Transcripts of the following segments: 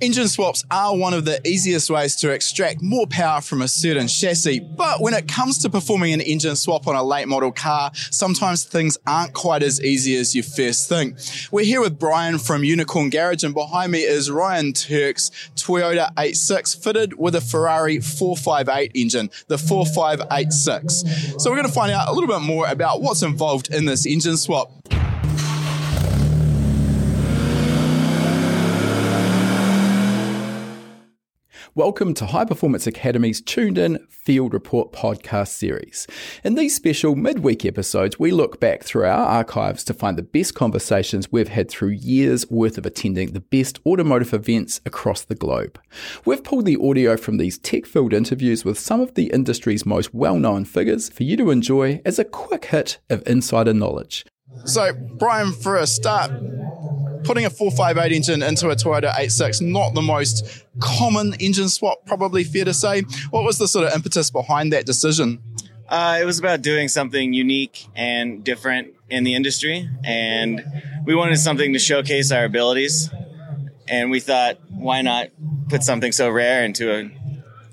Engine swaps are one of the easiest ways to extract more power from a certain chassis, but when it comes to performing an engine swap on a late model car, sometimes things aren't quite as easy as you first think. We're here with Brian from Unicorn Garage, and behind me is Ryan Tuerck's Toyota 86 fitted with a Ferrari 458 engine, the 4586. So we're going to find out a little bit more about what's involved in this engine swap. Welcome to High Performance Academy's Tuned In Field Report podcast series. In these special midweek episodes, we look back through our archives to find the best conversations we've had through years worth of attending the best automotive events across the globe. We've pulled the audio from these tech filled interviews with some of the industry's most well known figures for you to enjoy as a quick hit of insider knowledge. So, Brian, for a start, putting a 458 engine into a Toyota 86, not the most common engine swap, probably fair to say. What was the sort of impetus behind that decision? Uh, it was about doing something unique and different in the industry, and we wanted something to showcase our abilities. And we thought, why not put something so rare into a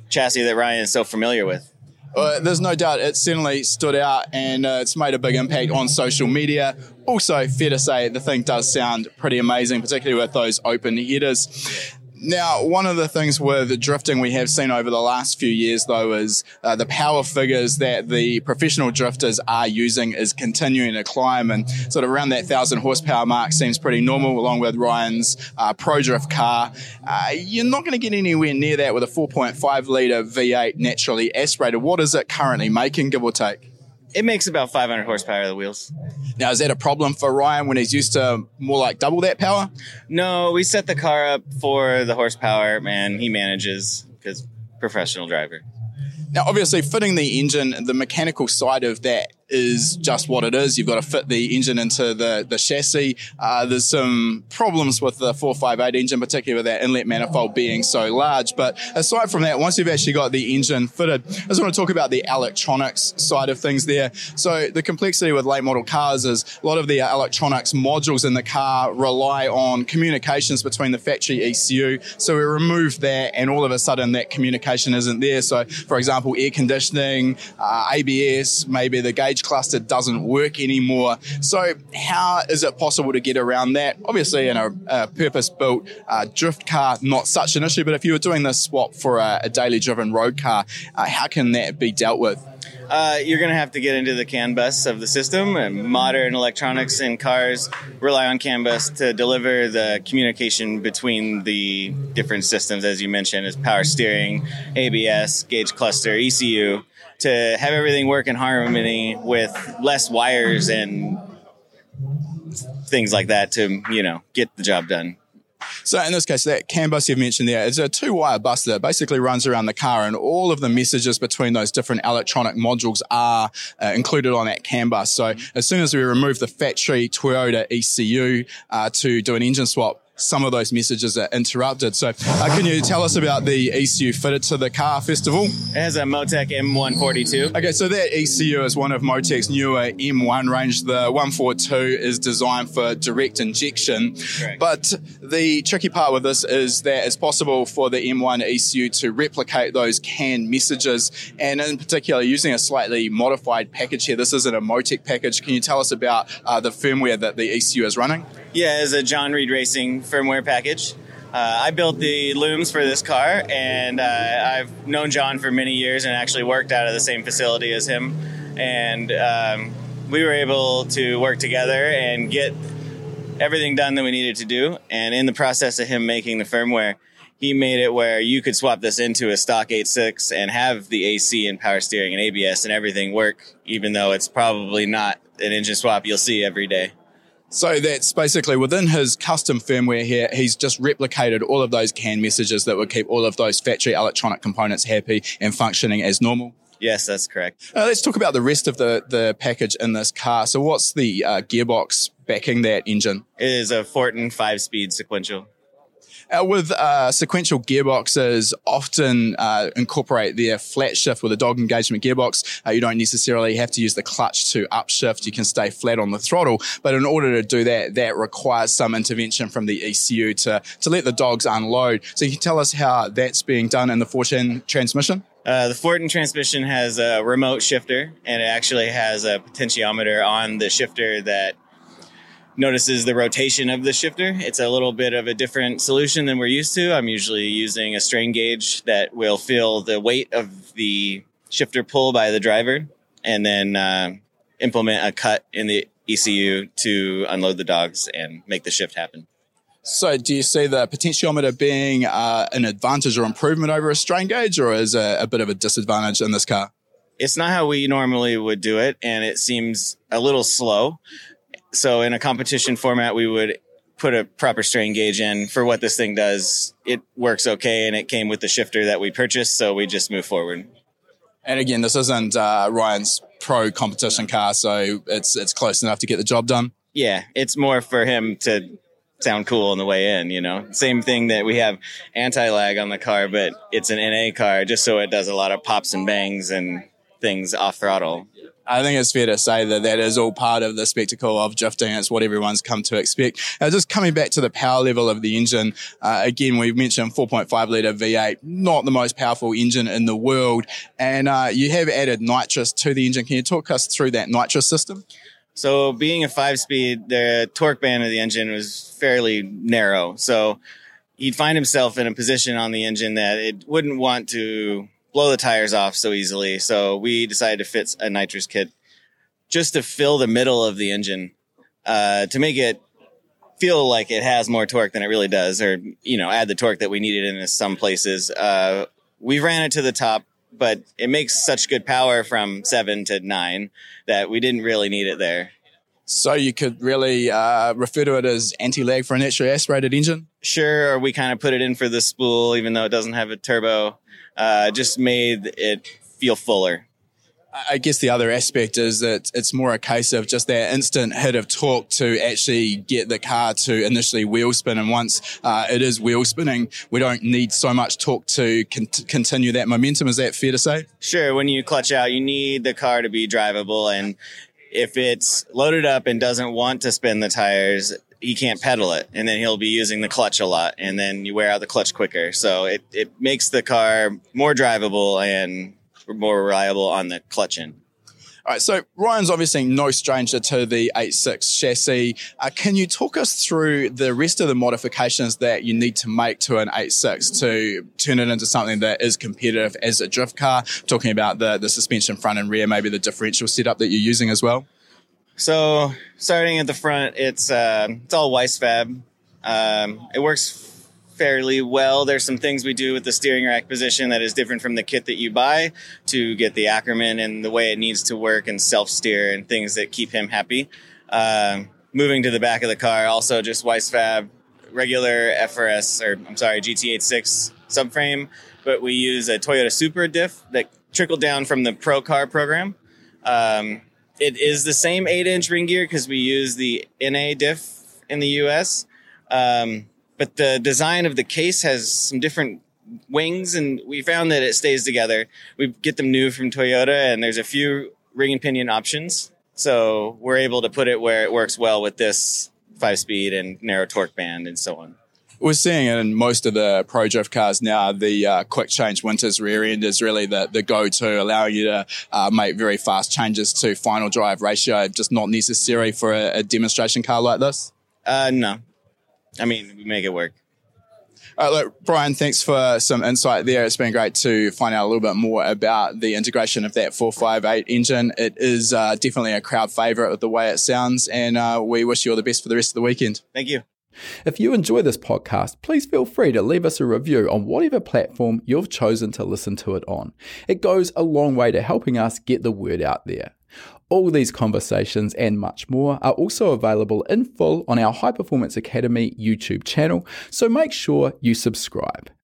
chassis that Ryan is so familiar with? Uh, there's no doubt it certainly stood out and uh, it's made a big impact on social media. Also, fair to say, the thing does sound pretty amazing, particularly with those open headers. Now, one of the things with drifting we have seen over the last few years, though, is uh, the power figures that the professional drifters are using is continuing to climb, and sort of around that thousand horsepower mark seems pretty normal, along with Ryan's uh, Pro Drift car. Uh, you're not going to get anywhere near that with a 4.5 litre V8 naturally aspirated. What is it currently making, give or take? It makes about 500 horsepower of the wheels. Now, is that a problem for Ryan when he's used to more like double that power? No, we set the car up for the horsepower, man. he manages because professional driver. Now, obviously, fitting the engine, the mechanical side of that is just what it is. You've got to fit the engine into the, the chassis. Uh, there's some problems with the 458 engine, particularly with that inlet manifold being so large. But aside from that, once you've actually got the engine fitted, I just want to talk about the electronics side of things there. So the complexity with late model cars is a lot of the electronics modules in the car rely on communications between the factory ECU. So we remove that and all of a sudden that communication isn't there. So for example, air conditioning, uh, ABS, maybe the gauge cluster doesn't work anymore. So, how is it possible to get around that? Obviously, in a, a purpose built uh, drift car, not such an issue, but if you were doing this swap for a, a daily driven road car, uh, how can that be dealt with? Uh, you're going to have to get into the CAN bus of the system. And modern electronics in cars rely on CAN bus to deliver the communication between the different systems, as you mentioned, as power steering, ABS, gauge cluster, ECU to have everything work in harmony with less wires and things like that to you know get the job done. So in this case, that CAN bus you've mentioned there is a two-wire bus that basically runs around the car, and all of the messages between those different electronic modules are uh, included on that CAN bus. So as soon as we remove the factory Toyota ECU uh, to do an engine swap, some of those messages are interrupted. So, uh, can you tell us about the ECU fitted to the car, first of all? It has a Motec M142. Okay, so that ECU is one of Motec's newer M1 range. The 142 is designed for direct injection. Correct. But the tricky part with this is that it's possible for the M1 ECU to replicate those CAN messages, and in particular, using a slightly modified package here. This isn't a Motec package. Can you tell us about uh, the firmware that the ECU is running? Yeah, it's a John Reed Racing firmware package. Uh, I built the looms for this car, and uh, I've known John for many years and actually worked out of the same facility as him. And um, we were able to work together and get everything done that we needed to do. And in the process of him making the firmware, he made it where you could swap this into a stock 86 and have the AC and power steering and ABS and everything work, even though it's probably not an engine swap you'll see every day. So that's basically within his custom firmware here, he's just replicated all of those CAN messages that would keep all of those factory electronic components happy and functioning as normal. Yes, that's correct. Uh, let's talk about the rest of the, the package in this car. So, what's the uh, gearbox backing that engine? It is a Fortin five speed sequential. Uh, with uh, sequential gearboxes, often uh, incorporate their flat shift with a dog engagement gearbox. Uh, you don't necessarily have to use the clutch to upshift. You can stay flat on the throttle. But in order to do that, that requires some intervention from the ECU to, to let the dogs unload. So you can tell us how that's being done in the Fortin transmission? Uh, the Fortin transmission has a remote shifter, and it actually has a potentiometer on the shifter that notices the rotation of the shifter. It's a little bit of a different solution than we're used to. I'm usually using a strain gauge that will feel the weight of the shifter pull by the driver and then uh, implement a cut in the ECU to unload the dogs and make the shift happen. So, do you see the potentiometer being uh, an advantage or improvement over a strain gauge, or is a, a bit of a disadvantage in this car? It's not how we normally would do it, and it seems a little slow. So in a competition format, we would put a proper strain gauge in for what this thing does. It works okay, and it came with the shifter that we purchased, so we just move forward. And again, this isn't uh, Ryan's pro competition car, so it's it's close enough to get the job done. Yeah, it's more for him to sound cool on the way in. You know, same thing that we have anti lag on the car, but it's an NA car, just so it does a lot of pops and bangs and things off throttle. I think it's fair to say that that is all part of the spectacle of drifting. It's what everyone's come to expect. Uh, just coming back to the power level of the engine, uh, again, we've mentioned 4.5 litre V8, not the most powerful engine in the world. And uh, you have added nitrous to the engine. Can you talk us through that nitrous system? So, being a five speed, the torque band of the engine was fairly narrow. So, he'd find himself in a position on the engine that it wouldn't want to blow the tires off so easily. So we decided to fit a nitrous kit just to fill the middle of the engine uh, to make it feel like it has more torque than it really does, or you know, add the torque that we needed in some places. Uh, we ran it to the top, but it makes such good power from seven to nine that we didn't really need it there. So you could really uh, refer to it as anti-lag for an naturally aspirated engine. Sure, or we kind of put it in for the spool, even though it doesn't have a turbo uh, just made it feel fuller. I guess the other aspect is that it's more a case of just that instant hit of torque to actually get the car to initially wheel spin. And once uh, it is wheel spinning, we don't need so much torque to con- continue that momentum. Is that fair to say? Sure. When you clutch out, you need the car to be drivable. And if it's loaded up and doesn't want to spin the tires, he can't pedal it and then he'll be using the clutch a lot and then you wear out the clutch quicker so it, it makes the car more drivable and more reliable on the clutch end all right, so Ryan's obviously no stranger to the 86 chassis. Uh, can you talk us through the rest of the modifications that you need to make to an 86 to turn it into something that is competitive as a drift car? Talking about the, the suspension front and rear, maybe the differential setup that you're using as well. So starting at the front, it's uh, it's all Wisefab. Um, it works fairly well. There's some things we do with the steering rack position that is different from the kit that you buy to get the Ackerman and the way it needs to work and self steer and things that keep him happy. Uh, moving to the back of the car, also just Wisefab, regular FRS or I'm sorry GT86 subframe, but we use a Toyota Supra diff that trickled down from the Pro Car program. Um, it is the same eight inch ring gear because we use the NA diff in the US. Um, but the design of the case has some different wings and we found that it stays together. We get them new from Toyota and there's a few ring and pinion options. So we're able to put it where it works well with this five speed and narrow torque band and so on. We're seeing in most of the pro drift cars now, the uh, quick change Winters rear end is really the, the go-to, allowing you to uh, make very fast changes to final drive ratio, just not necessary for a, a demonstration car like this? Uh, no. I mean, we make it work. All right, look, Brian, thanks for some insight there. It's been great to find out a little bit more about the integration of that 458 engine. It is uh, definitely a crowd favourite with the way it sounds, and uh, we wish you all the best for the rest of the weekend. Thank you. If you enjoy this podcast, please feel free to leave us a review on whatever platform you've chosen to listen to it on. It goes a long way to helping us get the word out there. All these conversations and much more are also available in full on our High Performance Academy YouTube channel, so make sure you subscribe.